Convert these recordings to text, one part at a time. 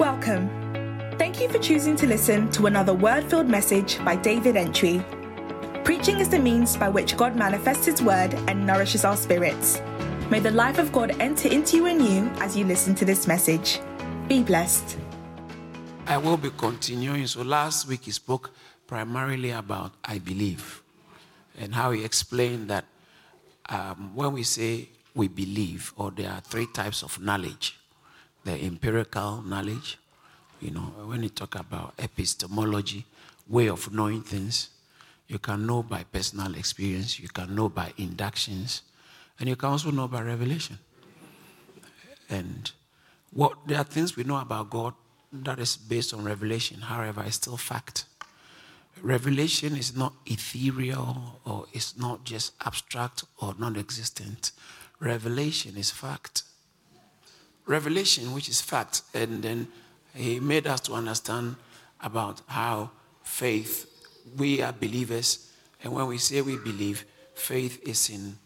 Welcome. Thank you for choosing to listen to another word filled message by David Antwi. Preaching is the means by which God manifests His word and nourishes our spirits. May the life of God enter into you and you as you listen to this message. Be blessed. I will be continuing. So last week he spoke primarily about I believe and how he explained that um, when we say we believe, or there are three types of knowledge the empirical knowledge, you know, when you talk about epistemology, way of knowing things, you can know by personal experience, you can know by inductions, and you can also know by revelation. And what there are things we know about God that is based on revelation, however, it's still fact. Revelation is not ethereal or it's not just abstract or non existent. Revelation is fact. Revelation, which is fact, and then he made us to understand about how faith, we are believers, and when we say we believe, faith is in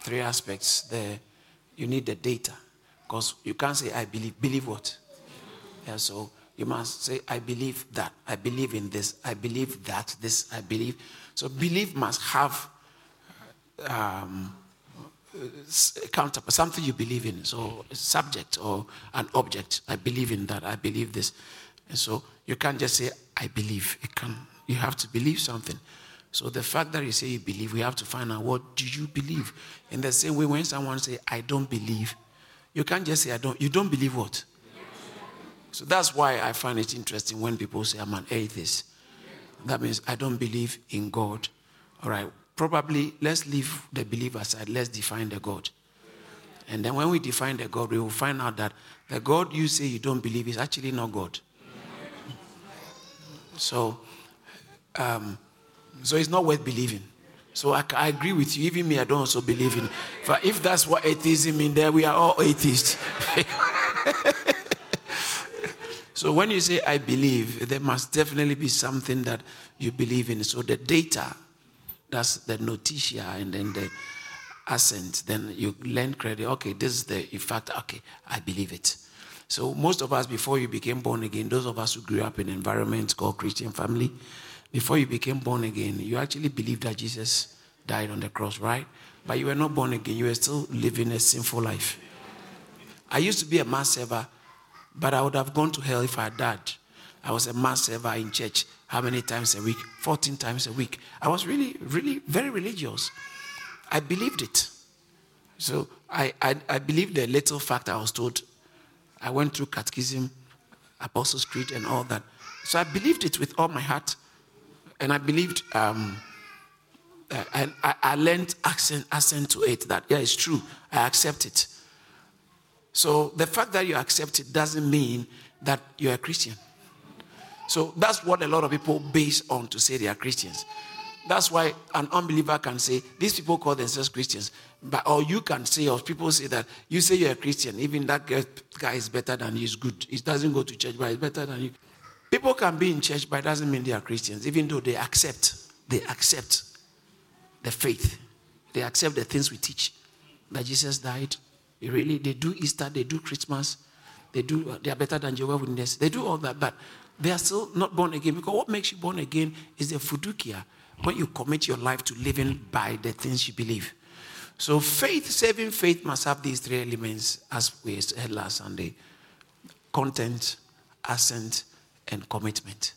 three aspects. There, you need the data, because you can't say I believe. Believe what? Yeah, so you must say, I believe that. I believe in this. I believe that. This, I believe. So belief must have um, Uh, counter, something you believe in. So subject or an object. I believe in that. I believe this. And so you can't just say, I believe. It can, you have to believe something. So the fact that you say you believe, we have to find out what do you believe. In the same way, when someone say, I don't believe, you can't just say, I don't. You don't believe what? So that's why I find it interesting when people say I'm an atheist. That means I don't believe in God. All right, probably let's leave the belief aside, let's define the God. And then when we define the God, we will find out that the God you say you don't believe is actually not God. So, um, so it's not worth believing. So I, I, agree with you. Even me, I don't also believe in. But if that's what atheism means, then we are all atheists. So when you say I believe, there must definitely be something that you believe in. So the data, that's the notitia and then the assent, then you lend credit. Okay, this is the effect. Okay, I believe it. So most of us, before you became born again, those of us who grew up in environments called Christian family, before you became born again, you actually believed that Jesus died on the cross, right? But you were not born again. You were still living a sinful life. I used to be a mass server but I would have gone to hell if I had died. I was a mass server in church. How many times a week? 14 times a week. I was really, really very religious. I believed it. So I, I, I believed the little fact I was told. I went through catechism, Apostles' Creed, and all that. So I believed it with all my heart. And I believed, um, and I, I learned assent, assent to it that, yeah, it's true. I accept it. So the fact that you accept it doesn't mean that you're a Christian. So that's what a lot of people base on to say they are Christians. That's why an unbeliever can say, these people call themselves Christians. But or you can say, or people say that you say you're a Christian, even that guy is better than you, is good. He doesn't go to church, but he's better than you. People can be in church, but it doesn't mean they are Christians, even though they accept, they accept the faith. They accept the things we teach. That Jesus died, really, they do Easter, they do Christmas, they do. They are better than Jehovah's Witnesses. They do all that, but they are still not born again. Because what makes you born again is the fiducia, when you commit your life to living by the things you believe. So faith, saving faith, must have these three elements, as we said last Sunday: content, assent, and commitment.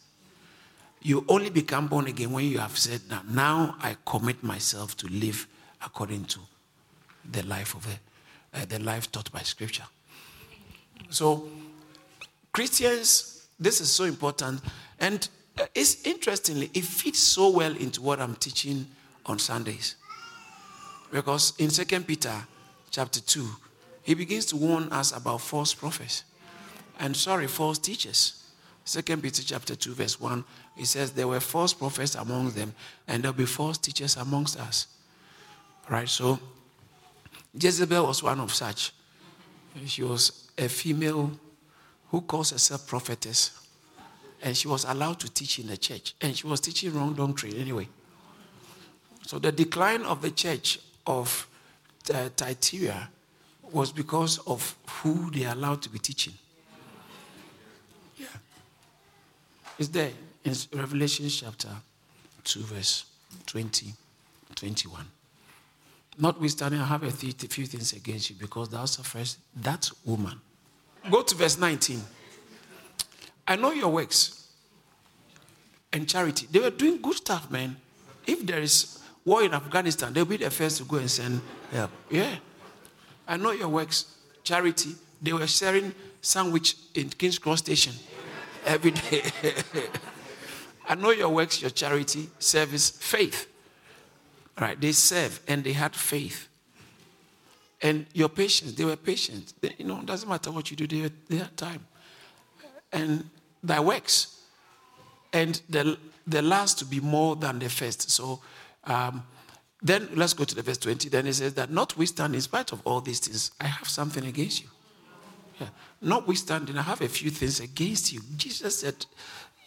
You only become born again when you have said that now I commit myself to live according to the life of a uh, the life taught by Scripture. So, Christians, this is so important. And uh, it's interestingly, it fits so well into what I'm teaching on Sundays. Because in 2 Peter chapter 2, he begins to warn us about false prophets and sorry, false teachers. 2 Peter chapter 2, verse 1, he says, There were false prophets among them, and there'll be false teachers amongst us. Right? So Jezebel was one of such. She was a female who calls herself prophetess. And she was allowed to teach in the church. And she was teaching wrong doctrine anyway. So the decline of the church of uh, Thyatira was because of who they allowed to be teaching. Yeah. It's there in Revelation chapter 2, verse 20, 21. Notwithstanding, I have a few things against you because thou suffers that woman. Go to verse 19. I know your works and charity. They were doing good stuff, man. If there is war in Afghanistan, they'll be the first to go and send help. Yeah. I know your works, charity. They were sharing sandwich in King's Cross Station every day. I know your works, your charity, service, faith. Right? They serve and they had faith. And your patience, they were patient. They, you know, it doesn't matter what you do, they, they had time. And thy works. And the, the last to be more than the first. So um, then let's go to the verse 20. Then it says that notwithstanding, in spite of all these things, I have something against you. Yeah. Notwithstanding, I have a few things against you. Jesus said,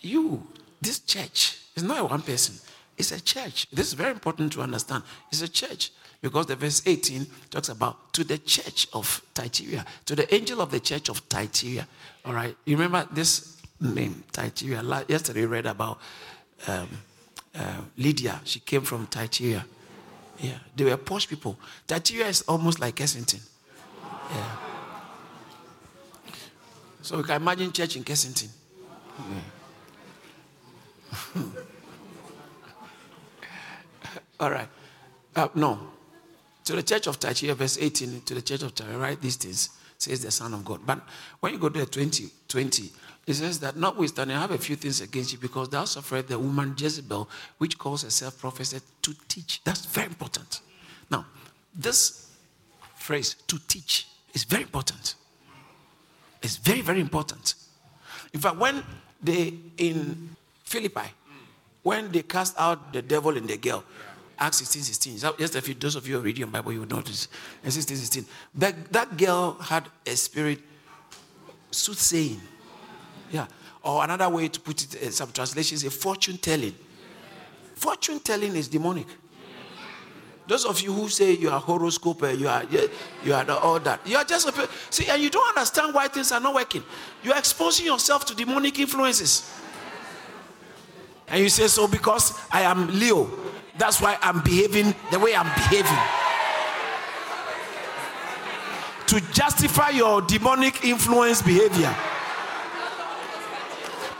You, this church, is not one person, it's a church. This is very important to understand. It's a church. Because the verse 18 talks about to the church of Thyatira, to the angel of the church of Thyatira. All right. You remember this name, Thyatira? Yesterday we read about um, uh, Lydia. She came from Thyatira. Yeah. They were posh people. Thyatira is almost like Kensington. Yeah. So you can imagine church in Kensington. Yeah. All right. Uh, no. To the church of Thyatira, verse 18, to the church of Thyatira, write these things, says the Son of God. But when you go to 20, 20, it says that notwithstanding, I have a few things against you because thou suffered the woman Jezebel, which calls herself prophet, to teach. That's very important. Now, this phrase, to teach, is very important. It's very, very important. In fact, when they, in Philippi, when they cast out the devil in the girl, Acts 16, 16. Just if you, those of you who reading your Bible, you will notice. 16, 16. That, that girl had a spirit soothsaying. Yeah. Or another way to put it, uh, some translations, a fortune telling. Fortune telling is demonic. Those of you who say you are horoscope, uh, you are you are the, all that. You are just a, see, and you don't understand why things are not working. You are exposing yourself to demonic influences. And you say so because I am Leo. That's why I'm behaving the way I'm behaving. To justify your demonic influence behavior.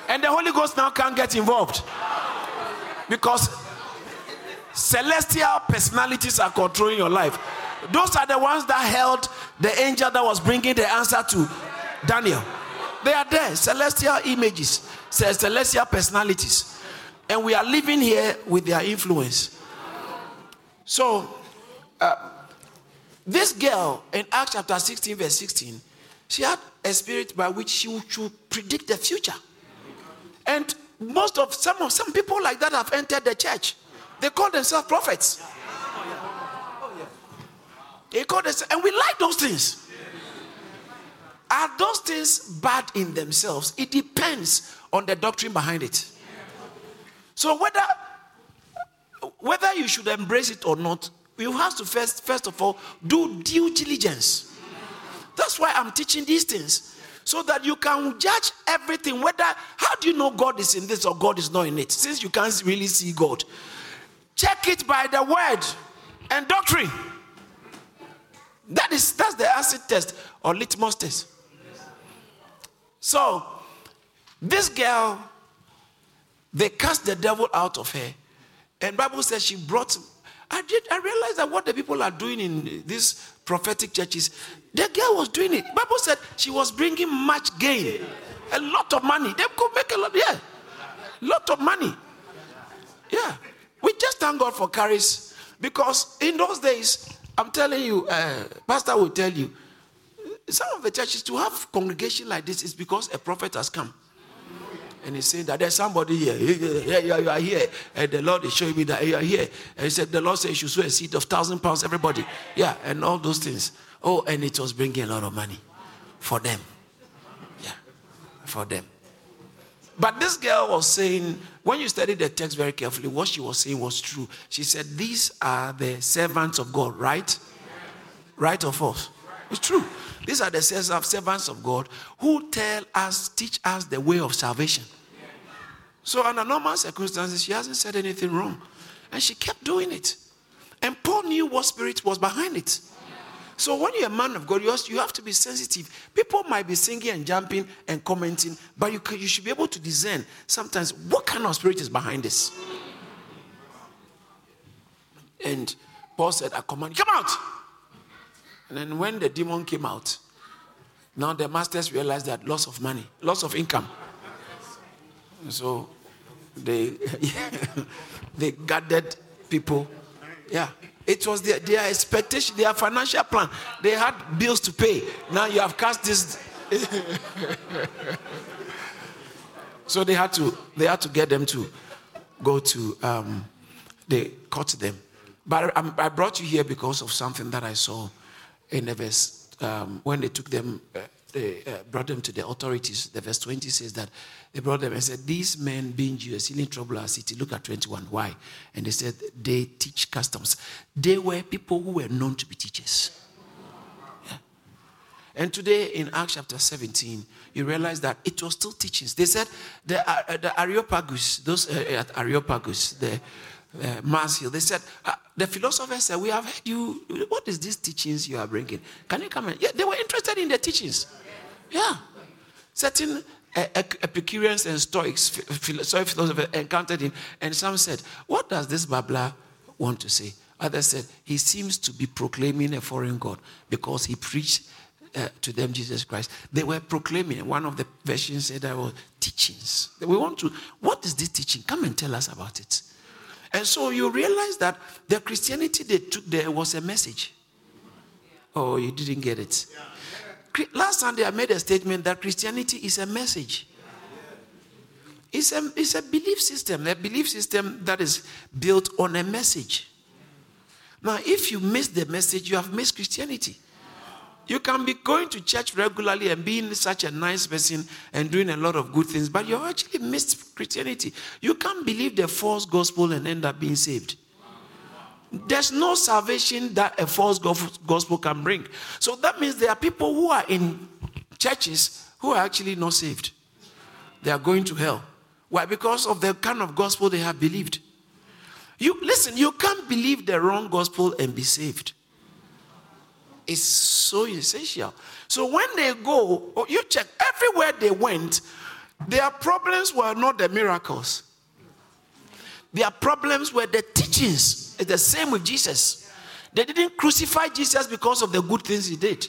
And the Holy Ghost now can't get involved. Because celestial personalities are controlling your life. Those are the ones that held the angel that was bringing the answer to Daniel. They are there, celestial images, celestial personalities. And we are living here with their influence. So, uh, this girl in Acts chapter 16, verse 16, she had a spirit by which she would predict the future. And most of some of some people like that have entered the church. They call themselves prophets. They call themselves, and we like those things. Are those things bad in themselves? It depends on the doctrine behind it. So whether whether you should embrace it or not, you have to first, first of all, do due diligence. That's why I'm teaching these things. So that you can judge everything. Whether, how do you know God is in this or God is not in it? Since you can't really see God. Check it by the word and doctrine. That is that's the acid test or litmus test. So, this girl, they cast the devil out of her and Bible says she brought. I did. I realized that what the people are doing in these prophetic churches, the girl was doing it. Bible said she was bringing much gain, a lot of money. They could make a lot. Yeah, lot of money. Yeah, we just thank God for carries because in those days, I'm telling you, uh, Pastor will tell you, some of the churches to have congregation like this is because a prophet has come and he's saying that there's somebody here. Yeah, yeah, you are here. And the Lord is showing me that you are here. And he said, The Lord says you should sow a seed of thousand pounds, everybody. Yeah, and all those things. Oh, and it was bringing a lot of money for them. Yeah, for them. But this girl was saying, when you study the text very carefully, what she was saying was true. She said, These are the servants of God, right? Right or false? It's true. These are the servants of God who tell us, teach us the way of salvation. So, under normal circumstances, she hasn't said anything wrong. And she kept doing it. And Paul knew what spirit was behind it. So, when you're a man of God, you have to be sensitive. People might be singing and jumping and commenting, but you, you should be able to discern sometimes what kind of spirit is behind this. And Paul said, I command come out. And when the demon came out, now the masters realized that loss of money, loss of income. So they they gathered people. Yeah. It was their, their expectation, their financial plan. They had bills to pay. Now you have cast this. so they had to they had to get them to go to um, they caught them. But I, I brought you here because of something that I saw in the verse um, when they took them. Uh, they uh, brought them to the authorities. The verse 20 says that they brought them and said, These men being Jews, stealing trouble our city. Look at 21. Why? And they said, They teach customs. They were people who were known to be teachers. And today in Acts chapter 17, you realize that it was still teachings. They said the, uh, the Areopagus, those uh, at Areopagus, the uh, Mars Hill, they said, uh, the philosophers said, We have heard you. What is these teachings you are bringing? Can you come in? Yeah, they were interested in the teachings. Yeah. Certain uh, Epicureans and Stoics, sorry, philosophers encountered him, and some said, What does this babbler want to say? Others said, He seems to be proclaiming a foreign God because he preached uh, to them Jesus Christ. They were proclaiming. One of the versions said that was teachings. We want to, what is this teaching? Come and tell us about it. And so you realize that the Christianity they took there was a message. Oh, you didn't get it. Last Sunday, I made a statement that Christianity is a message. It's a, it's a belief system, a belief system that is built on a message. Now, if you miss the message, you have missed Christianity. You can be going to church regularly and being such a nice person and doing a lot of good things, but you actually missed Christianity. You can't believe the false gospel and end up being saved. There's no salvation that a false gospel can bring. So that means there are people who are in churches who are actually not saved. They are going to hell. Why? Because of the kind of gospel they have believed. You listen, you can't believe the wrong gospel and be saved is so essential. So when they go, oh, you check everywhere they went, their problems were not the miracles. Their problems were the teachings. It's the same with Jesus. They didn't crucify Jesus because of the good things he did.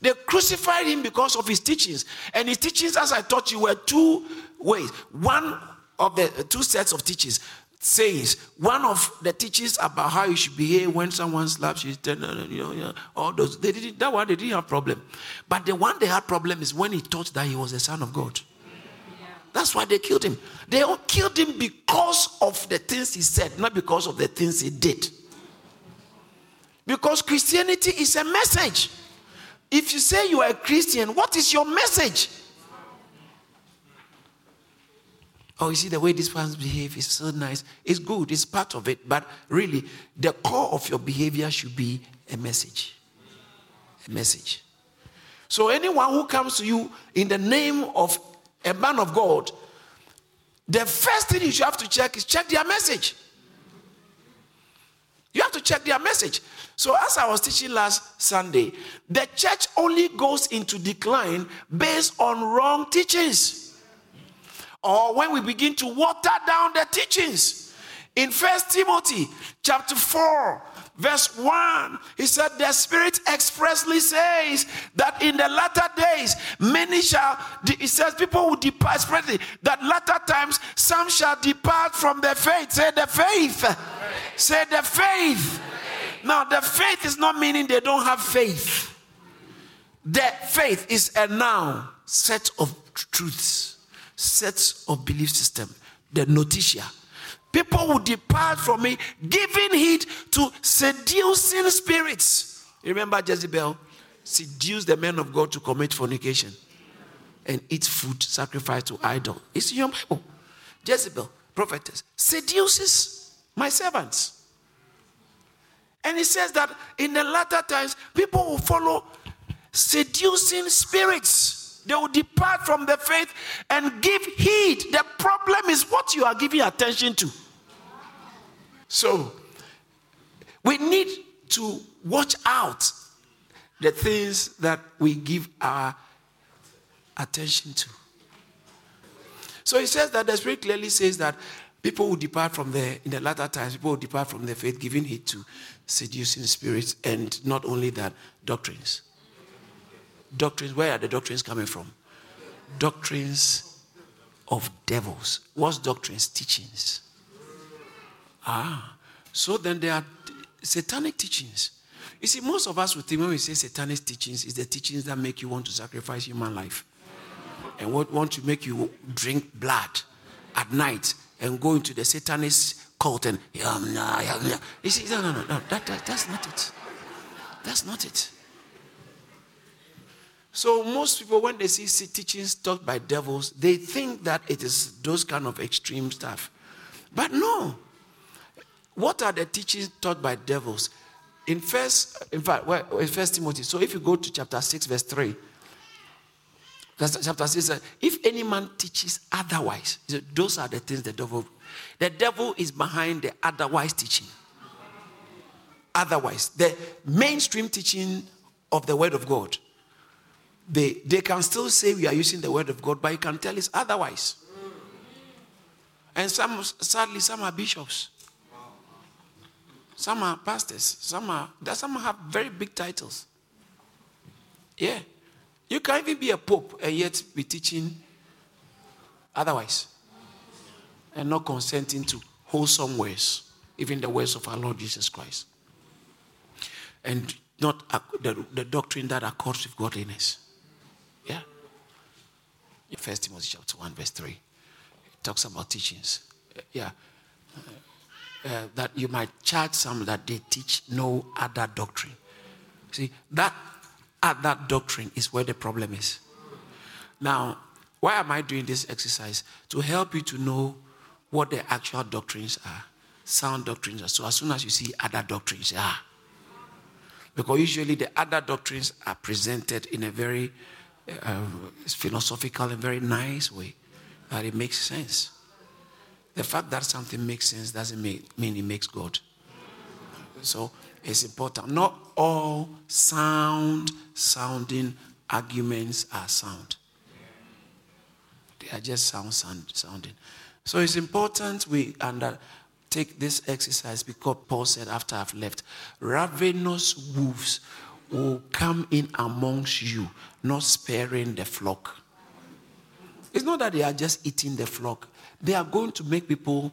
They crucified him because of his teachings. And his teachings, as I taught you, were two ways. One of the two sets of teachings says one of the teachings about how you should behave when someone slaps you, you know, all those they didn't that one they didn't have problem, but the one they had problem is when he taught that he was the son of God. That's why they killed him. They killed him because of the things he said, not because of the things he did. Because Christianity is a message. If you say you are a Christian, what is your message? Oh, you see the way these fans behave is so nice. It's good, it's part of it, but really, the core of your behavior should be a message. A message. So, anyone who comes to you in the name of a man of God, the first thing you should have to check is check their message. You have to check their message. So, as I was teaching last Sunday, the church only goes into decline based on wrong teachings or when we begin to water down the teachings. In First Timothy chapter 4, verse 1, he said, The Spirit expressly says that in the latter days, many shall, he says, people will depart, that latter times, some shall depart from the faith. Say the faith. faith. Say the faith. faith. Now, the faith is not meaning they don't have faith. The faith is a noun, set of truths sets of belief system, the notitia. People will depart from me, giving heed to seducing spirits. Remember Jezebel seduced the men of God to commit fornication and eat food sacrificed to idol. It's in your Bible. Jezebel, prophetess, seduces my servants. And he says that in the latter times, people will follow seducing spirits they will depart from the faith and give heed. The problem is what you are giving attention to. So, we need to watch out the things that we give our attention to. So he says that the Spirit clearly says that people will depart from the, in the latter times, people will depart from the faith, giving heed to seducing spirits, and not only that, doctrines. Doctrines, where are the doctrines coming from? Doctrines of devils. What's doctrines? Teachings. Ah, so then there are satanic teachings. You see, most of us would think when we say satanic teachings, is the teachings that make you want to sacrifice human life and what want to make you drink blood at night and go into the satanist cult and yum, nah, yum, you see, no, no, no, no, that, that, that's not it. That's not it. So most people, when they see teachings taught by devils, they think that it is those kind of extreme stuff. But no. What are the teachings taught by devils? In first, in fact, well, in First Timothy. So if you go to chapter six, verse three, chapter six, uh, if any man teaches otherwise, those are the things the devil. The devil is behind the otherwise teaching. Otherwise, the mainstream teaching of the word of God they, they can still say we are using the word of God, but you can tell it's otherwise. And some, sadly, some are bishops. Some are pastors. Some are, some have very big titles. Yeah. You can even be a pope and yet be teaching otherwise. And not consenting to wholesome ways, even the ways of our Lord Jesus Christ. And not the, the doctrine that accords with godliness. First Timothy chapter 1, verse 3. It talks about teachings. Yeah. Uh, that you might charge some that they teach no other doctrine. See, that other doctrine is where the problem is. Now, why am I doing this exercise? To help you to know what the actual doctrines are, sound doctrines are. So as soon as you see other doctrines, ah, because usually the other doctrines are presented in a very uh, philosophical and very nice way that it makes sense. The fact that something makes sense doesn't make, mean it makes God. So it's important. Not all sound sounding arguments are sound. They are just sound, sound sounding. So it's important we undertake this exercise because Paul said after I've left, ravenous wolves will come in amongst you, not sparing the flock. It's not that they are just eating the flock. They are going to make people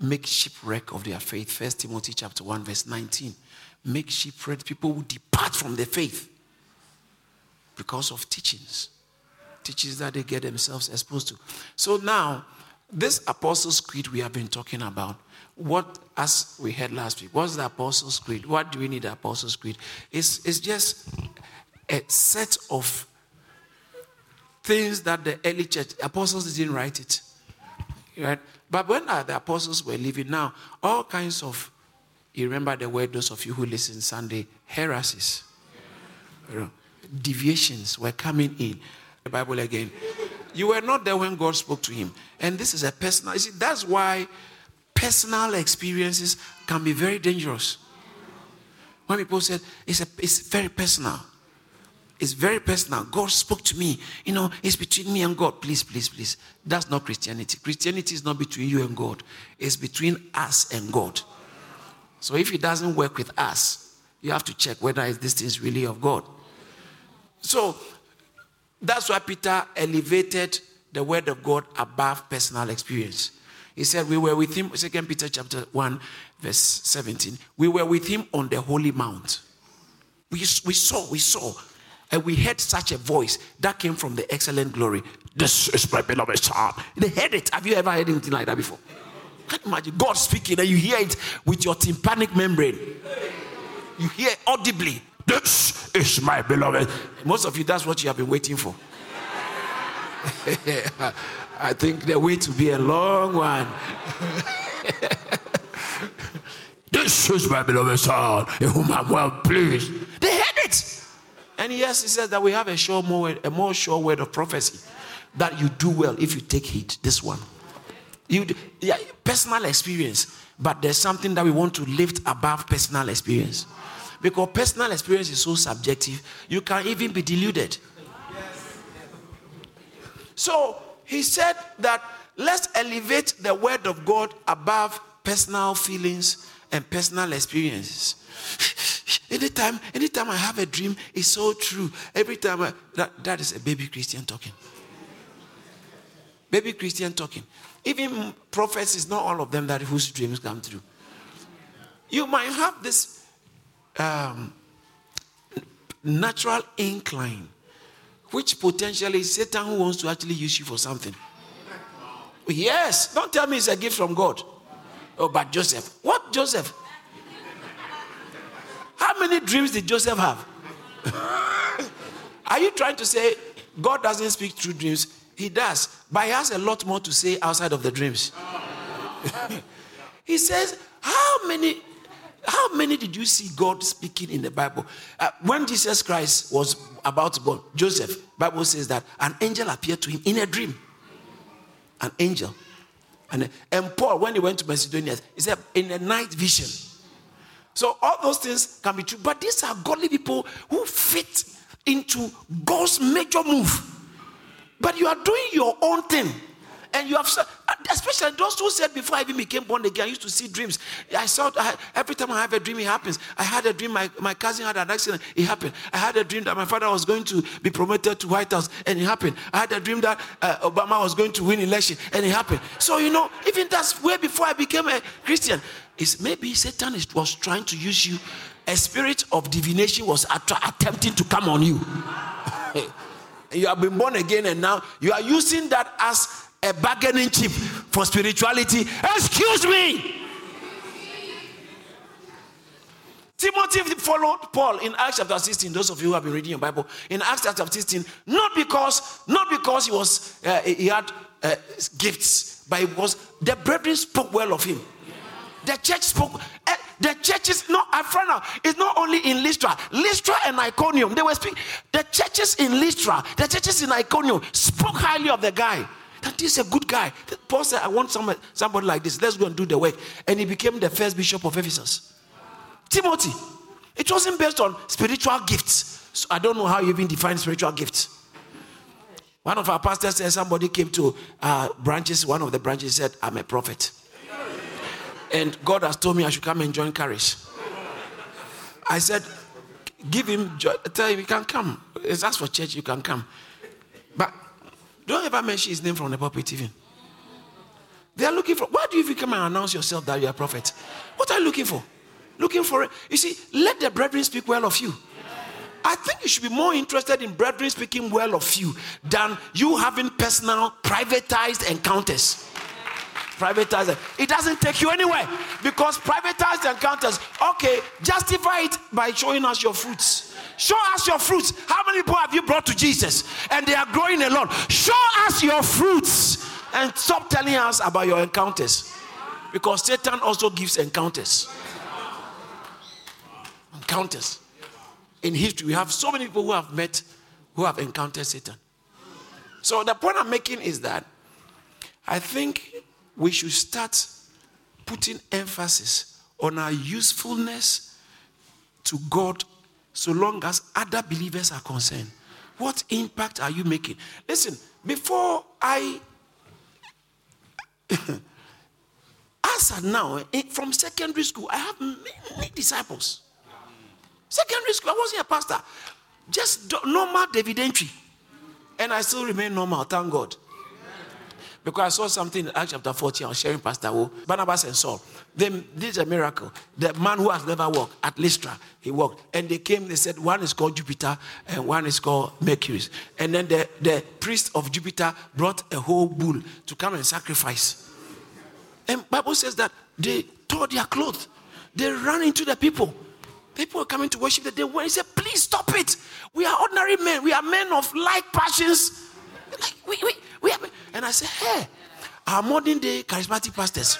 make shipwreck of their faith. First Timothy chapter 1, verse 19. Make shipwreck. People will depart from the faith because of teachings. Teachings that they get themselves exposed to. So now, this Apostles' Creed we have been talking about what, as we had last week, what's the Apostles' Creed? What do we need the Apostles' Creed? It's, it's just a set of things that the early church, apostles didn't write it. Right? But when the apostles were living now, all kinds of, you remember the word, those of you who listen Sunday, heresies, deviations were coming in. The Bible again. You were not there when God spoke to him. And this is a personal, see, that's why personal experiences can be very dangerous. When people said it's, a, it's very personal, it's very personal. God spoke to me. You know, it's between me and God. Please, please, please. That's not Christianity. Christianity is not between you and God, it's between us and God. So if it doesn't work with us, you have to check whether this thing is really of God. So that's why Peter elevated the word of God above personal experience. He said, We were with him, Second Peter chapter 1, verse 17. We were with him on the holy mount. We, we saw, we saw, and we heard such a voice that came from the excellent glory. This is my beloved son. They heard it. Have you ever heard anything like that before? Can you imagine God speaking and you hear it with your tympanic membrane? You hear audibly, This is my beloved. Most of you, that's what you have been waiting for. I think the wait will be a long one. this is my beloved son, in whom I'm well pleased. They heard it. And yes, he says that we have a sure more a more sure word of prophecy that you do well if you take heed. This one. You yeah, personal experience, but there's something that we want to lift above personal experience. Because personal experience is so subjective, you can even be deluded. So he said that let's elevate the word of God above personal feelings and personal experiences. anytime, anytime I have a dream, it's so true. Every time I, that, that is a baby Christian talking. Baby Christian talking. Even prophets is not all of them that whose dreams come true. You might have this um, natural incline, which potentially Satan who wants to actually use you for something. Yes, don't tell me it's a gift from God. Oh, but Joseph. What Joseph? How many dreams did Joseph have? Are you trying to say God doesn't speak through dreams? He does, but he has a lot more to say outside of the dreams. he says, How many how many did you see God speaking in the Bible? Uh, when Jesus Christ was about Joseph, Bible says that an angel appeared to him in a dream. An angel. And, and Paul, when he went to Macedonia, he said, in a night vision. So all those things can be true. But these are godly people who fit into God's major move. But you are doing your own thing. And you have, especially those who said before I even became born again, I used to see dreams. I saw I, every time I have a dream, it happens. I had a dream, my, my cousin had an accident, it happened. I had a dream that my father was going to be promoted to White House, and it happened. I had a dream that uh, Obama was going to win election, and it happened. So, you know, even that's way before I became a Christian. It's maybe Satan was trying to use you. A spirit of divination was attempting to come on you. you have been born again, and now you are using that as a bargaining chip for spirituality. Excuse me. Timothy followed Paul in Acts chapter 16. Those of you who have been reading your Bible in Acts chapter 16, not because not because he was uh, he had uh, gifts, but it was the brethren spoke well of him. The church spoke. Uh, the churches, no, out it's not only in Lystra, Lystra and Iconium. They were speaking. The churches in Lystra, the churches in Iconium spoke highly of the guy that is a good guy. Paul said, I want somebody, somebody like this. Let's go and do the work. And he became the first bishop of Ephesus. Timothy. It wasn't based on spiritual gifts. So I don't know how you even define spiritual gifts. One of our pastors said somebody came to uh, branches, one of the branches said, I'm a prophet. And God has told me I should come and join Courage. I said, give him, tell him he can come. It's asked for church, you can come. But don't ever mention his name from the pulpit, even. They are looking for. Why do you even come and announce yourself that you are a prophet? What are you looking for? Looking for it. You see, let the brethren speak well of you. I think you should be more interested in brethren speaking well of you than you having personal, privatized encounters. Privatized. It doesn't take you anywhere because privatized encounters, okay, justify it by showing us your fruits. Show us your fruits. How many people have you brought to Jesus and they are growing a lot? Show us your fruits and stop telling us about your encounters. Because Satan also gives encounters. Encounters. In history, we have so many people who have met, who have encountered Satan. So the point I'm making is that I think we should start putting emphasis on our usefulness to God so long as other believers are concerned. What impact are you making? Listen, before I. as now, eh, from secondary school, I have many disciples. Secondary school, I wasn't a pastor, just normal David. And I still remain normal, thank God. Because I saw something in Acts chapter 14, I was sharing Pastor Wo, Barnabas and Saul. They did a miracle. The man who has never walked at Lystra, he walked. And they came, they said, one is called Jupiter and one is called Mercury. And then the, the priest of Jupiter brought a whole bull to come and sacrifice. And Bible says that they tore their clothes. They ran into the people. People were coming to worship that they went. He said, please stop it. We are ordinary men. We are men of like passions. And I said, hey, our modern day charismatic pastors,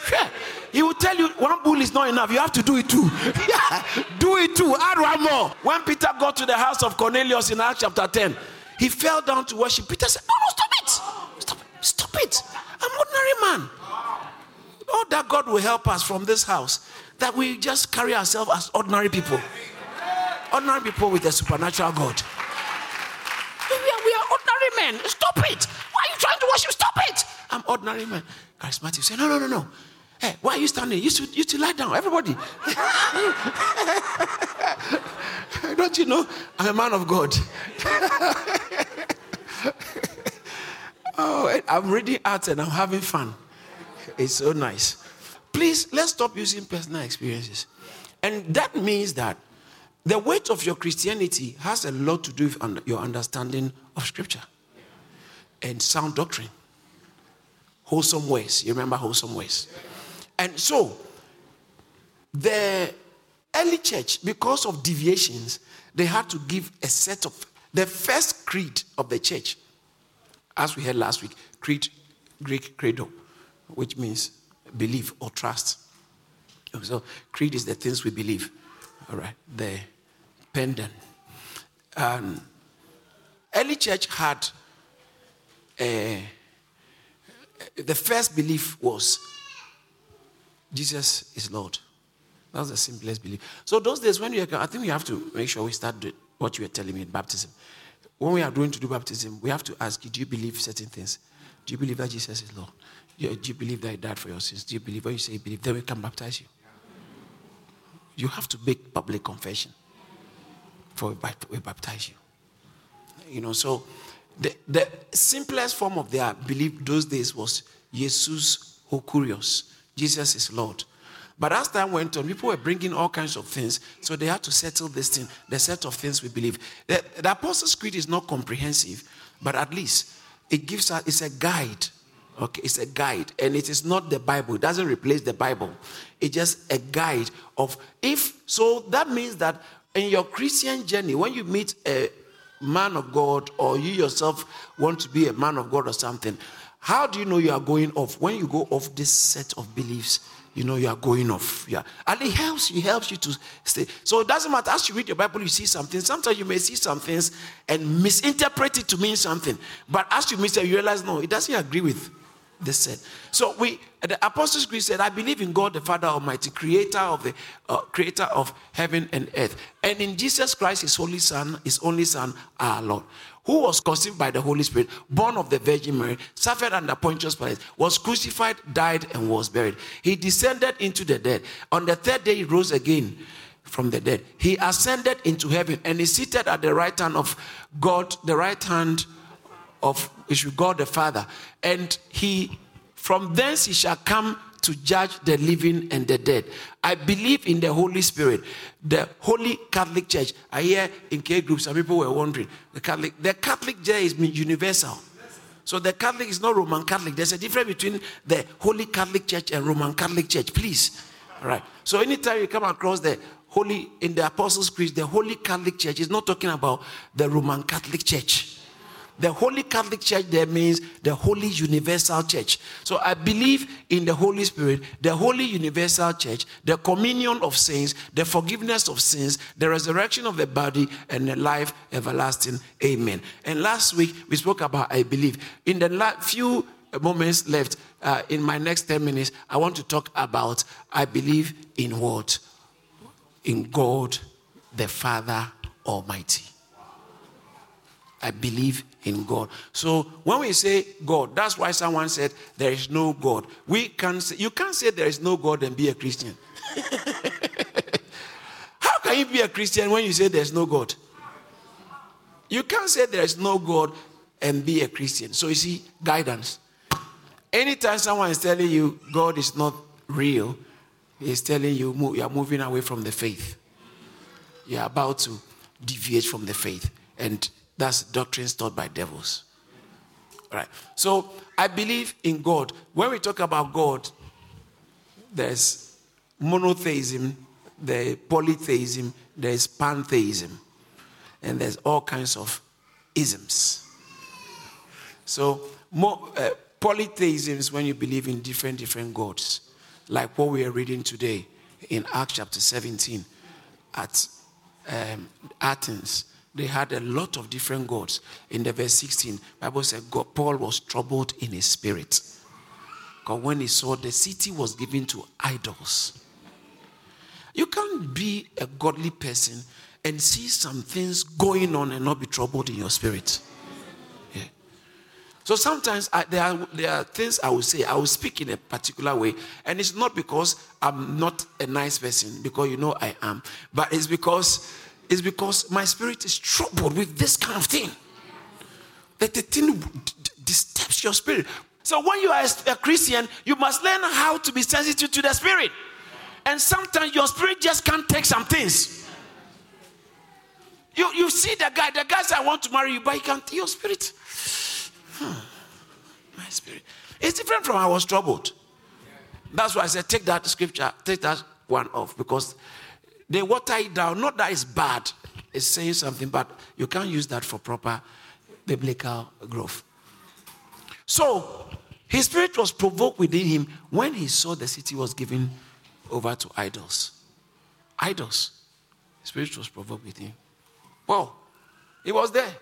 He will tell you one bull is not enough. You have to do it too. yeah, do it too. Add one more. When Peter got to the house of Cornelius in Acts chapter 10, he fell down to worship. Peter said, No, no, stop it. Stop it. Stop it. I'm ordinary man. Oh, that God will help us from this house. That we just carry ourselves as ordinary people. Ordinary people with a supernatural God. We are, we are ordinary men. Ordinary man. Charismatic say, no, no, no, no. Hey, why are you standing? You should, you should lie down, everybody. Don't you know? I'm a man of God. oh, I'm reading out and I'm having fun. It's so nice. Please, let's stop using personal experiences. And that means that the weight of your Christianity has a lot to do with your understanding of Scripture and sound doctrine. Wholesome ways. You remember wholesome ways? And so, the early church, because of deviations, they had to give a set of the first creed of the church, as we heard last week, creed, Greek credo, which means believe or trust. So, creed is the things we believe. All right, the pendant. Um, early church had a, the first belief was Jesus is Lord. That's the simplest belief. So those days when you, I think we have to make sure we start what you were telling me in baptism. When we are going to do baptism, we have to ask you, do you believe certain things? Do you believe that Jesus is Lord? Do you believe that He died for your sins? Do you believe when you say believe, then we can baptize you? You have to make public confession before we baptize you. You know, so the, the simplest form of their belief those days was Jesus Hokurios. Jesus is Lord. But as time went on, people were bringing all kinds of things. So they had to settle this thing, the set of things we believe. The, the Apostles' Creed is not comprehensive, but at least it gives us, it's a guide. Okay, it's a guide. And it is not the Bible. It doesn't replace the Bible. It's just a guide of if, so that means that in your Christian journey, when you meet a man of God or you yourself want to be a man of God or something, how do you know you are going off? When you go off this set of beliefs, you know you are going off. Yeah. And it helps you, helps you to stay. So it doesn't matter. As you read your Bible, you see something. Sometimes you may see some things and misinterpret it to mean something. But as you miss it, you realize no, it doesn't agree with this said. So we the Apostles' Creed said, I believe in God the Father Almighty, creator of the uh, creator of heaven and earth. And in Jesus Christ, his holy son, his only son, our Lord who was conceived by the Holy Spirit, born of the Virgin Mary, suffered under Pontius Pilate, was crucified, died, and was buried. He descended into the dead. On the third day, he rose again from the dead. He ascended into heaven and is seated at the right hand of God, the right hand of God the Father. And he, from thence, he shall come to judge the living and the dead. I believe in the Holy Spirit, the Holy Catholic Church. I hear in K groups, some people were wondering. The Catholic, the Catholic Church is universal. So the Catholic is not Roman Catholic. There's a difference between the Holy Catholic Church and Roman Catholic Church. Please. All right. So anytime you come across the Holy in the Apostles' Creed, the Holy Catholic Church is not talking about the Roman Catholic Church. The Holy Catholic Church there means the Holy Universal Church. So I believe in the Holy Spirit, the Holy Universal Church, the communion of saints, the forgiveness of sins, the resurrection of the body, and the life everlasting. Amen. And last week we spoke about I believe. In the few moments left, uh, in my next 10 minutes, I want to talk about I believe in what? In God the Father Almighty. I believe in God. So when we say God, that's why someone said there is no God. We can say, you can't say there is no God and be a Christian. How can you be a Christian when you say there's no God? You can't say there is no God and be a Christian. So you see, guidance. Anytime someone is telling you God is not real, he's telling you you are moving away from the faith. You're about to deviate from the faith. And that's doctrines taught by devils. All right. So I believe in God. When we talk about God, there's monotheism, there's polytheism, there's pantheism, and there's all kinds of isms. So more, uh, polytheism is when you believe in different different gods, like what we are reading today in Acts chapter 17 at um, Athens. They had a lot of different gods. In the verse 16, Bible said God, Paul was troubled in his spirit. Because when he saw the city was given to idols. You can't be a godly person and see some things going on and not be troubled in your spirit. Yeah. So sometimes I, there, are, there are things I will say, I will speak in a particular way, and it's not because I'm not a nice person, because you know I am, but it's because it's because my spirit is troubled with this kind of thing. That the thing disturbs your spirit. So when you are a Christian, you must learn how to be sensitive to the spirit. And sometimes your spirit just can't take some things. You, you see the guy, the guy says, I want to marry you, but he can't. Your spirit, hmm, my spirit. It's different from I was troubled. That's why I said, take that scripture, take that one off, because they water it down. Not that it's bad, it's saying something, but you can't use that for proper biblical growth. So, his spirit was provoked within him when he saw the city was given over to idols. Idols. His spirit was provoked within him. Well, he was there.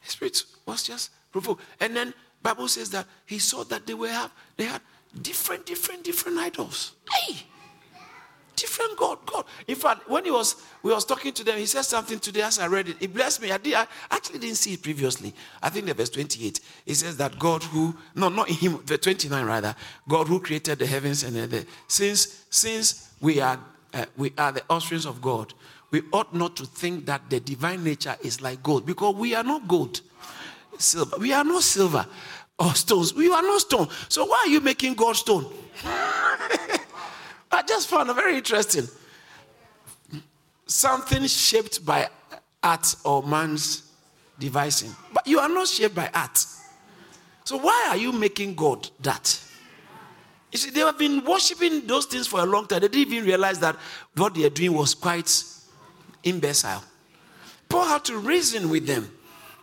His spirit was just provoked. And then Bible says that he saw that they were have they had different, different, different idols. Hey! Different God. God. In fact, when he was we was talking to them, he said something today as I read it. It blessed me. I, did, I actually didn't see it previously. I think the verse 28. It says that God who no, not in him, the 29 rather, God who created the heavens and the since since we are uh, we are the offsprings of God, we ought not to think that the divine nature is like gold because we are not gold, silver. We are not silver or stones. We are not stone. So why are you making God stone? I just found it very interesting. Something shaped by art or man's devising. But you are not shaped by art. So why are you making God that? You see, they have been worshiping those things for a long time. They didn't even realize that what they are doing was quite imbecile. Paul had to reason with them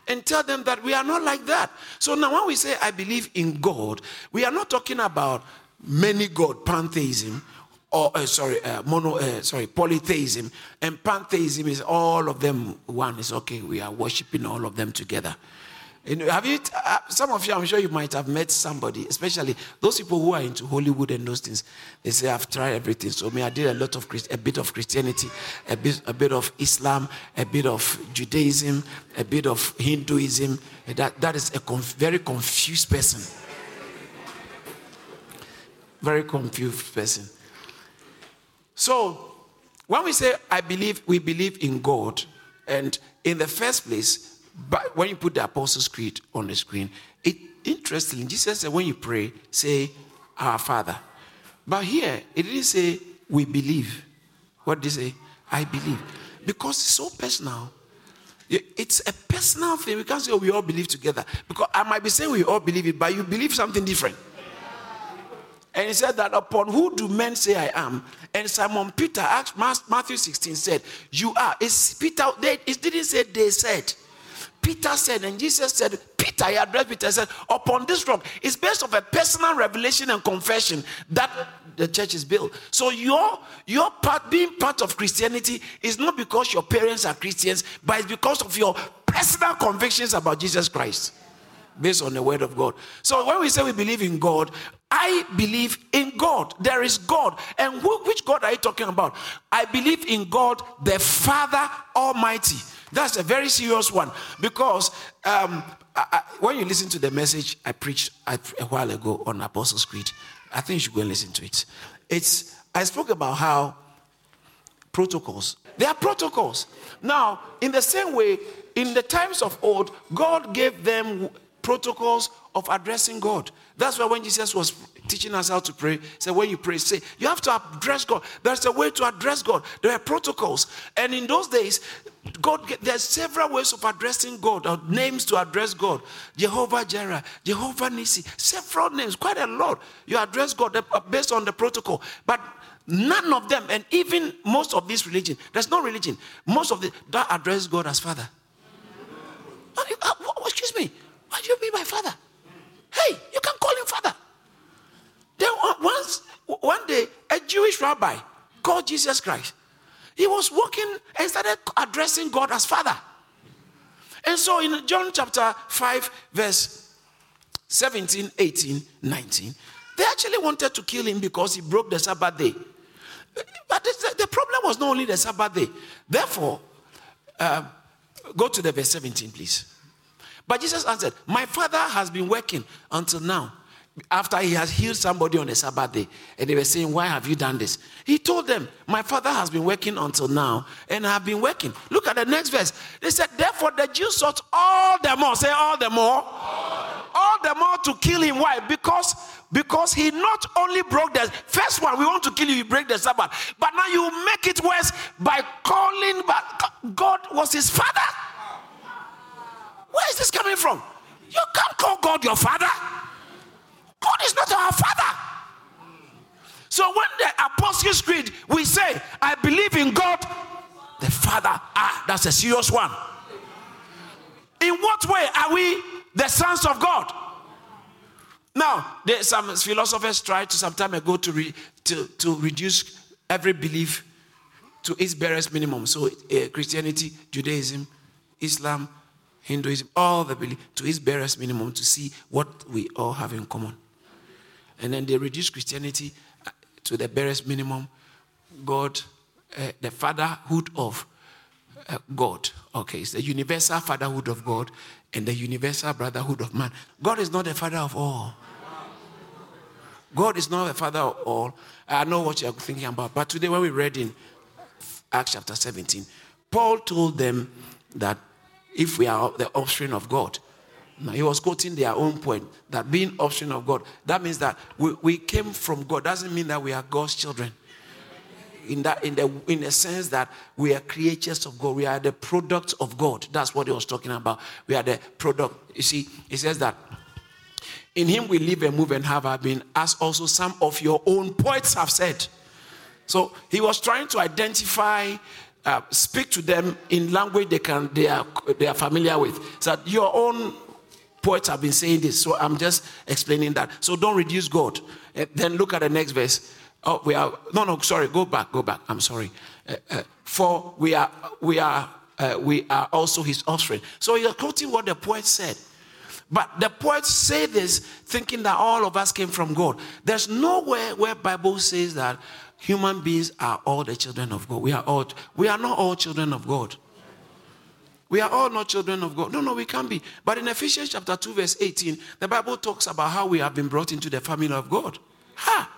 and tell them that we are not like that. So now, when we say I believe in God, we are not talking about many God pantheism or uh, sorry, uh, mono, uh, sorry, polytheism, and pantheism is all of them one. It's okay. We are worshiping all of them together. Have you? Uh, some of you, I'm sure you might have met somebody, especially those people who are into Hollywood and those things. They say, "I've tried everything." So, me, I did a lot of Christ- a bit of Christianity, a bit, a bit of Islam, a bit of Judaism, a bit of Hinduism. That that is a conf- very confused person. Very confused person. So, when we say, I believe, we believe in God, and in the first place, but when you put the Apostles' Creed on the screen, it interestingly, Jesus said, when you pray, say, Our Father. But here, it didn't say, We believe. What did it say? I believe. Because it's so personal. It's a personal thing. We can't say, oh, we all believe together. Because I might be saying we all believe it, but you believe something different. And he said that upon who do men say I am? And Simon Peter asked Matthew 16 said, You are. It's Peter, they, it didn't say they said. Peter said, and Jesus said, Peter, he addressed Peter, said, Upon this rock, it's based of a personal revelation and confession that the church is built. So your your part being part of Christianity is not because your parents are Christians, but it's because of your personal convictions about Jesus Christ based on the word of God. So when we say we believe in God, I believe in God. There is God. And wh- which God are you talking about? I believe in God, the Father Almighty. That's a very serious one because um, I, I, when you listen to the message I preached a while ago on Apostles' Creed, I think you should go and listen to it. It's I spoke about how protocols. There are protocols. Now, in the same way, in the times of old, God gave them protocols of addressing God. That's why when Jesus was teaching us how to pray, said when you pray, say you have to address God. There's a way to address God. There are protocols, and in those days, God there's several ways of addressing God or names to address God. Jehovah Jireh, Jehovah Nissi, several names, quite a lot. You address God uh, based on the protocol, but none of them, and even most of this religion, there's no religion. Most of the that address God as Father. Uh, excuse me. Why do you be my father? Hey, you can call him father. Then once one day a Jewish rabbi called Jesus Christ. He was walking and started addressing God as Father. And so in John chapter 5, verse 17, 18, 19, they actually wanted to kill him because he broke the Sabbath day. But the problem was not only the Sabbath day. Therefore, uh, go to the verse 17, please. But Jesus answered, My father has been working until now after he has healed somebody on the Sabbath day, and they were saying, Why have you done this? He told them, My father has been working until now, and I have been working. Look at the next verse. They said, Therefore, the Jews sought all the more, say all the more, all the more to kill him. Why? Because because he not only broke the first one, we want to kill you, you break the Sabbath, but now you make it worse by calling but God was his father. Where is this coming from? You can't call God your father. God is not our father. So when the Apostles' Creed, we say, I believe in God, the Father. Ah, that's a serious one. In what way are we the sons of God? Now, there, some philosophers tried to some time ago to, re, to, to reduce every belief to its barest minimum. So, uh, Christianity, Judaism, Islam, Hinduism, all the belief to its barest minimum to see what we all have in common. And then they reduce Christianity uh, to the barest minimum. God, uh, the fatherhood of uh, God. Okay, it's the universal fatherhood of God and the universal brotherhood of man. God is not the father of all. God is not the father of all. I know what you're thinking about. But today, when we read in Acts chapter 17, Paul told them that if we are the offspring of God, now, he was quoting their own point that being offspring of God, that means that we, we came from God. Doesn't mean that we are God's children. In that, in the in the sense that we are creatures of God, we are the product of God. That's what he was talking about. We are the product. You see, he says that in him we live and move and have our being, as also some of your own poets have said. So he was trying to identify uh, speak to them in language they can they are they are familiar with. So your own poets have been saying this, so I'm just explaining that. So don't reduce God. Uh, then look at the next verse. Oh, we are no, no. Sorry, go back, go back. I'm sorry. Uh, uh, for we are, we are, we are also His offspring. So you're quoting what the poet said. But the poets say this thinking that all of us came from God. There's nowhere where Bible says that human beings are all the children of God. We are all. We are not all children of God. We are all not children of God. No, no, we can't be. But in Ephesians chapter 2, verse 18, the Bible talks about how we have been brought into the family of God. Ha!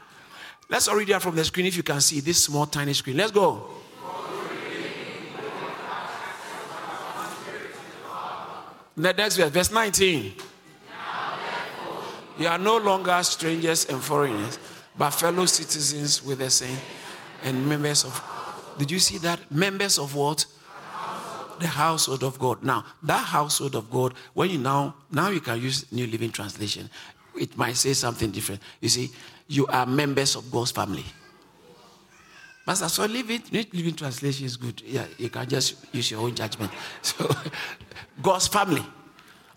Let's all read from the screen if you can see this small, tiny screen. Let's go. The next verse, verse 19. You are no longer strangers and foreigners, but fellow citizens with the saints and members of. Did you see that? Members of what? The household of God. Now, that household of God, when you now, now you can use New Living Translation, it might say something different. You see, you are members of God's family. Pastor, so leave it. New Living Translation is good. Yeah, you can just use your own judgment. So, God's family.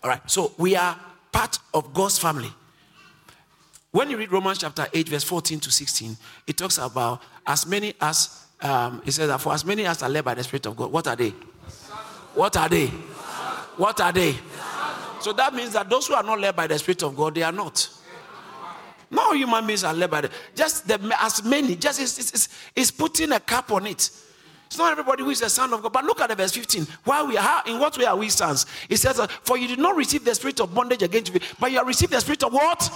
All right. So we are part of God's family. When you read Romans chapter 8, verse 14 to 16, it talks about as many as, um, it says that for as many as are led by the Spirit of God, what are they? What are they? What are they? So that means that those who are not led by the Spirit of God, they are not. No human beings are led by the just the, as many. Just it's, it's, it's putting a cap on it. It's not everybody who is a son of God. But look at the verse 15. Why we are in what way are we sons? It says, For you did not receive the spirit of bondage against me, but you have received the spirit of what?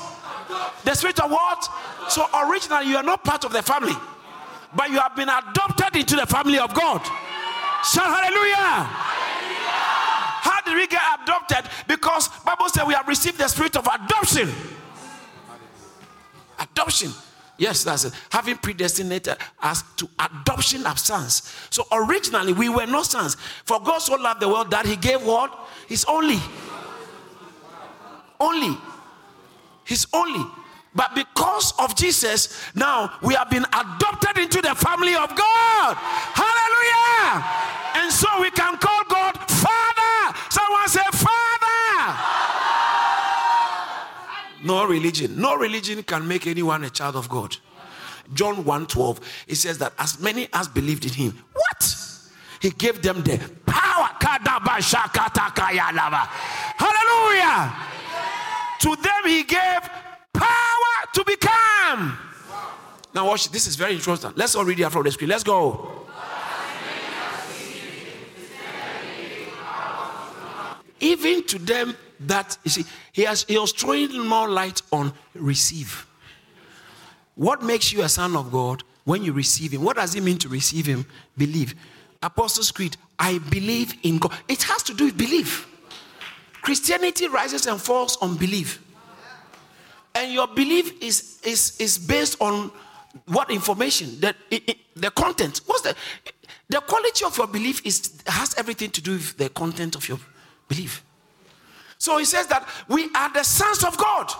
The spirit of what? So originally you are not part of the family, but you have been adopted into the family of God. Shout hallelujah! How did we get adopted? Because Bible said we have received the spirit of adoption. Adoption. Yes, that's it. Having predestinated us to adoption of sons. So originally we were not sons. For God so loved the world that he gave what? His only. Only. His only. But because of Jesus, now we have been adopted into the family of God. Hallelujah. And so we can call God Someone say, Father. No religion. No religion can make anyone a child of God. John 1 12, it says that as many as believed in him, what? He gave them the power. Hallelujah. To them, he gave power to become. Now, watch, this is very interesting. Let's all read it from the screen. Let's go. Even to them that, you see, he, has, he was throwing more light on receive. What makes you a son of God when you receive him? What does it mean to receive him? Believe. Apostles' Creed, I believe in God. It has to do with belief. Christianity rises and falls on belief. And your belief is, is, is based on what information? That the content. What's the the quality of your belief is has everything to do with the content of your belief. So he says that we are the sons of God.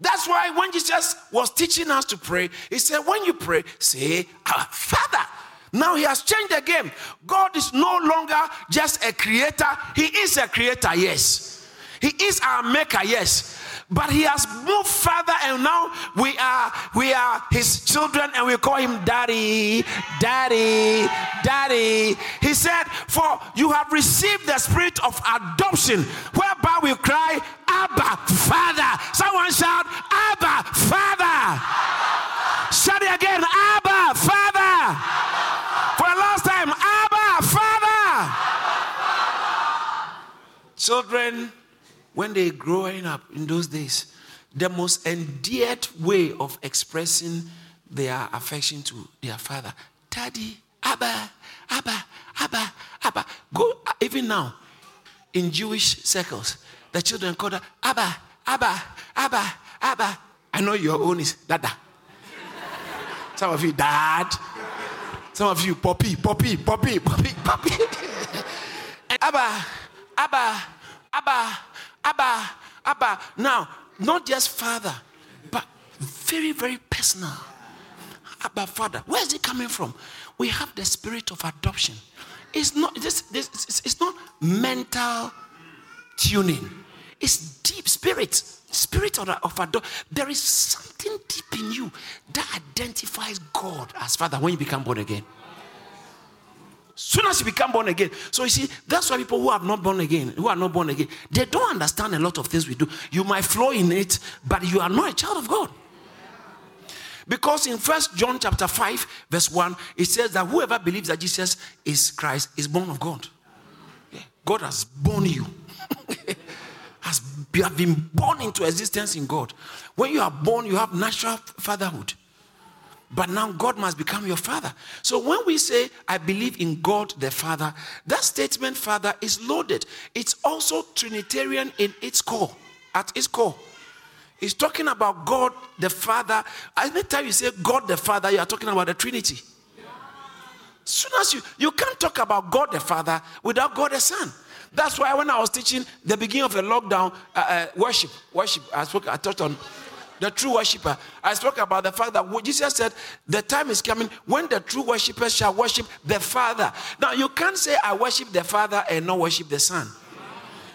That's why when Jesus was teaching us to pray, he said, when you pray, say, Our Father. Now he has changed the game. God is no longer just a creator, he is a creator, yes. He is our maker, yes but he has moved further and now we are we are his children and we call him daddy daddy daddy. He said for you have received the spirit of adoption whereby we cry abba father. Someone shout abba father. Shout it again abba father. For the last time abba father. Children when they growing up in those days, the most endeared way of expressing their affection to their father, Daddy, Abba, Abba, Abba, Abba. Go uh, even now in Jewish circles, the children call her Abba, Abba, Abba, Abba. I know your own is Dada. Some of you, Dad. Some of you, Poppy, Poppy, Poppy, Poppy, Poppy. Abba, Abba, Abba, Abba, Abba. Now, not just father, but very, very personal. Abba, father. Where is it coming from? We have the spirit of adoption. It's not this, this it's not mental tuning. It's deep spirit. Spirit of, of adoption. There is something deep in you that identifies God as Father when you become born again soon as you become born again. So you see, that's why people who are not born again, who are not born again, they don't understand a lot of things we do. You might flow in it, but you are not a child of God. Because in First John chapter 5, verse 1, it says that whoever believes that Jesus is Christ is born of God. Yeah. God has born you. has you have been born into existence in God. When you are born, you have natural fatherhood. But now God must become your father. So when we say, I believe in God the Father, that statement, Father, is loaded. It's also Trinitarian in its core, at its core. It's talking about God the Father. Anytime you say God the Father, you are talking about the Trinity. Soon as you, you can't talk about God the Father without God the Son. That's why when I was teaching the beginning of the lockdown uh, uh, worship, worship, I spoke, I touched on the true worshiper. I spoke about the fact that Jesus said, The time is coming when the true worshippers shall worship the Father. Now, you can't say, I worship the Father and not worship the Son.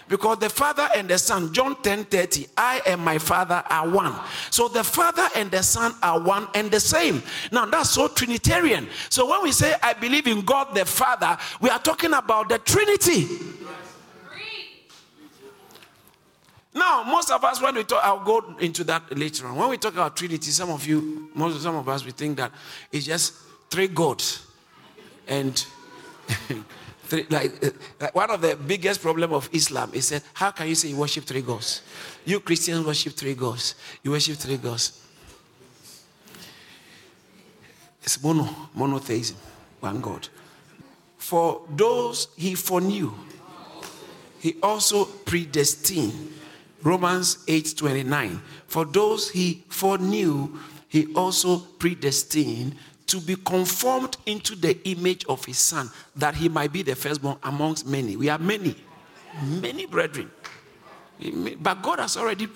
Because the Father and the Son, John 10 30, I and my Father are one. So the Father and the Son are one and the same. Now that's so Trinitarian. So when we say, I believe in God the Father, we are talking about the Trinity. Now, most of us, when we talk, I'll go into that later on. When we talk about Trinity, some of you, most of some of us, we think that it's just three gods, and three, like, uh, like one of the biggest problem of Islam is that how can you say you worship three gods? You Christians worship three gods. You worship three gods. It's mono, monotheism, one God. For those he foreknew, he also predestined Romans 8:29. For those he foreknew, he also predestined to be conformed into the image of his son, that he might be the firstborn amongst many. We are many, many brethren. But God has already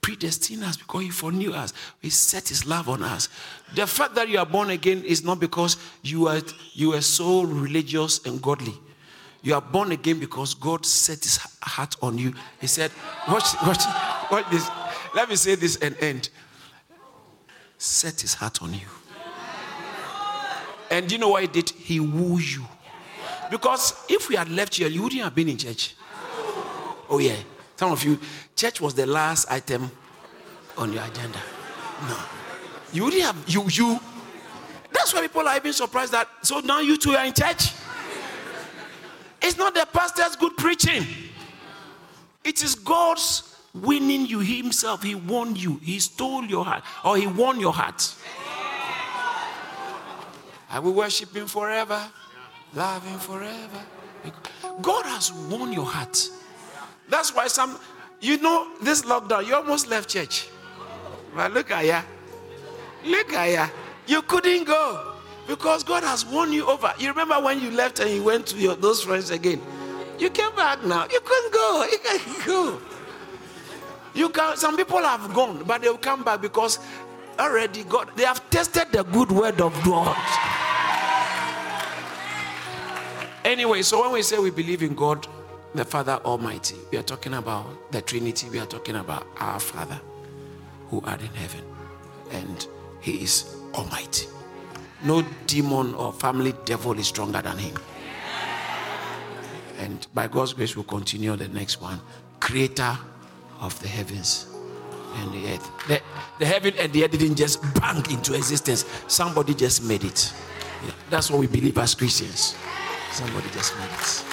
predestined us because he foreknew us. He set his love on us. The fact that you are born again is not because you are you are so religious and godly. You are born again because God set his heart on you. He said, Watch, watch, watch this. Let me say this and end. set his heart on you. And you know what he did? He woo you. Because if we had left here, you wouldn't have been in church. Oh, yeah. Some of you, church was the last item on your agenda. No. You wouldn't have, you, you. That's why people are even surprised that, so now you two are in church. It's not the pastor's good preaching, it is God's winning you himself. He won you, he stole your heart, or he won your heart. I will worship him forever, love him forever. God has won your heart. That's why some, you know, this lockdown, you almost left church. But look at ya. Look at ya. You couldn't go because God has won you over. You remember when you left and you went to your, those friends again? You came back now. You couldn't go. You can't go. You can. Some people have gone, but they will come back because already God. They have tested the good word of God. Anyway, so when we say we believe in God, the Father Almighty, we are talking about the Trinity. We are talking about our Father who art in heaven, and He is Almighty. No demon or family devil is stronger than Him. And by God's grace, we'll continue the next one. Creator of the heavens and the earth. The, the heaven and the earth didn't just bang into existence, somebody just made it. Yeah, that's what we believe as Christians. Somebody just made it.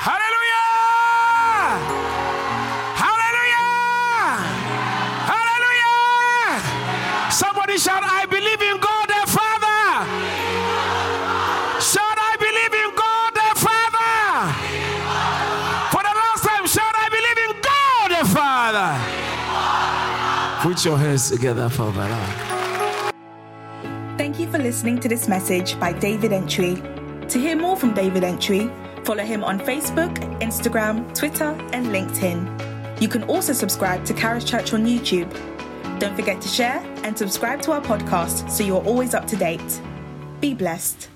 Hallelujah! Hallelujah! Hallelujah! Somebody shout, Put your hands together for Bala. Thank you for listening to this message by David Antwi. To hear more from David Antwi, follow him on Facebook, Instagram, Twitter, and LinkedIn. You can also subscribe to Caris Church on YouTube. Don't forget to share and subscribe to our podcast so you're always up to date. Be blessed.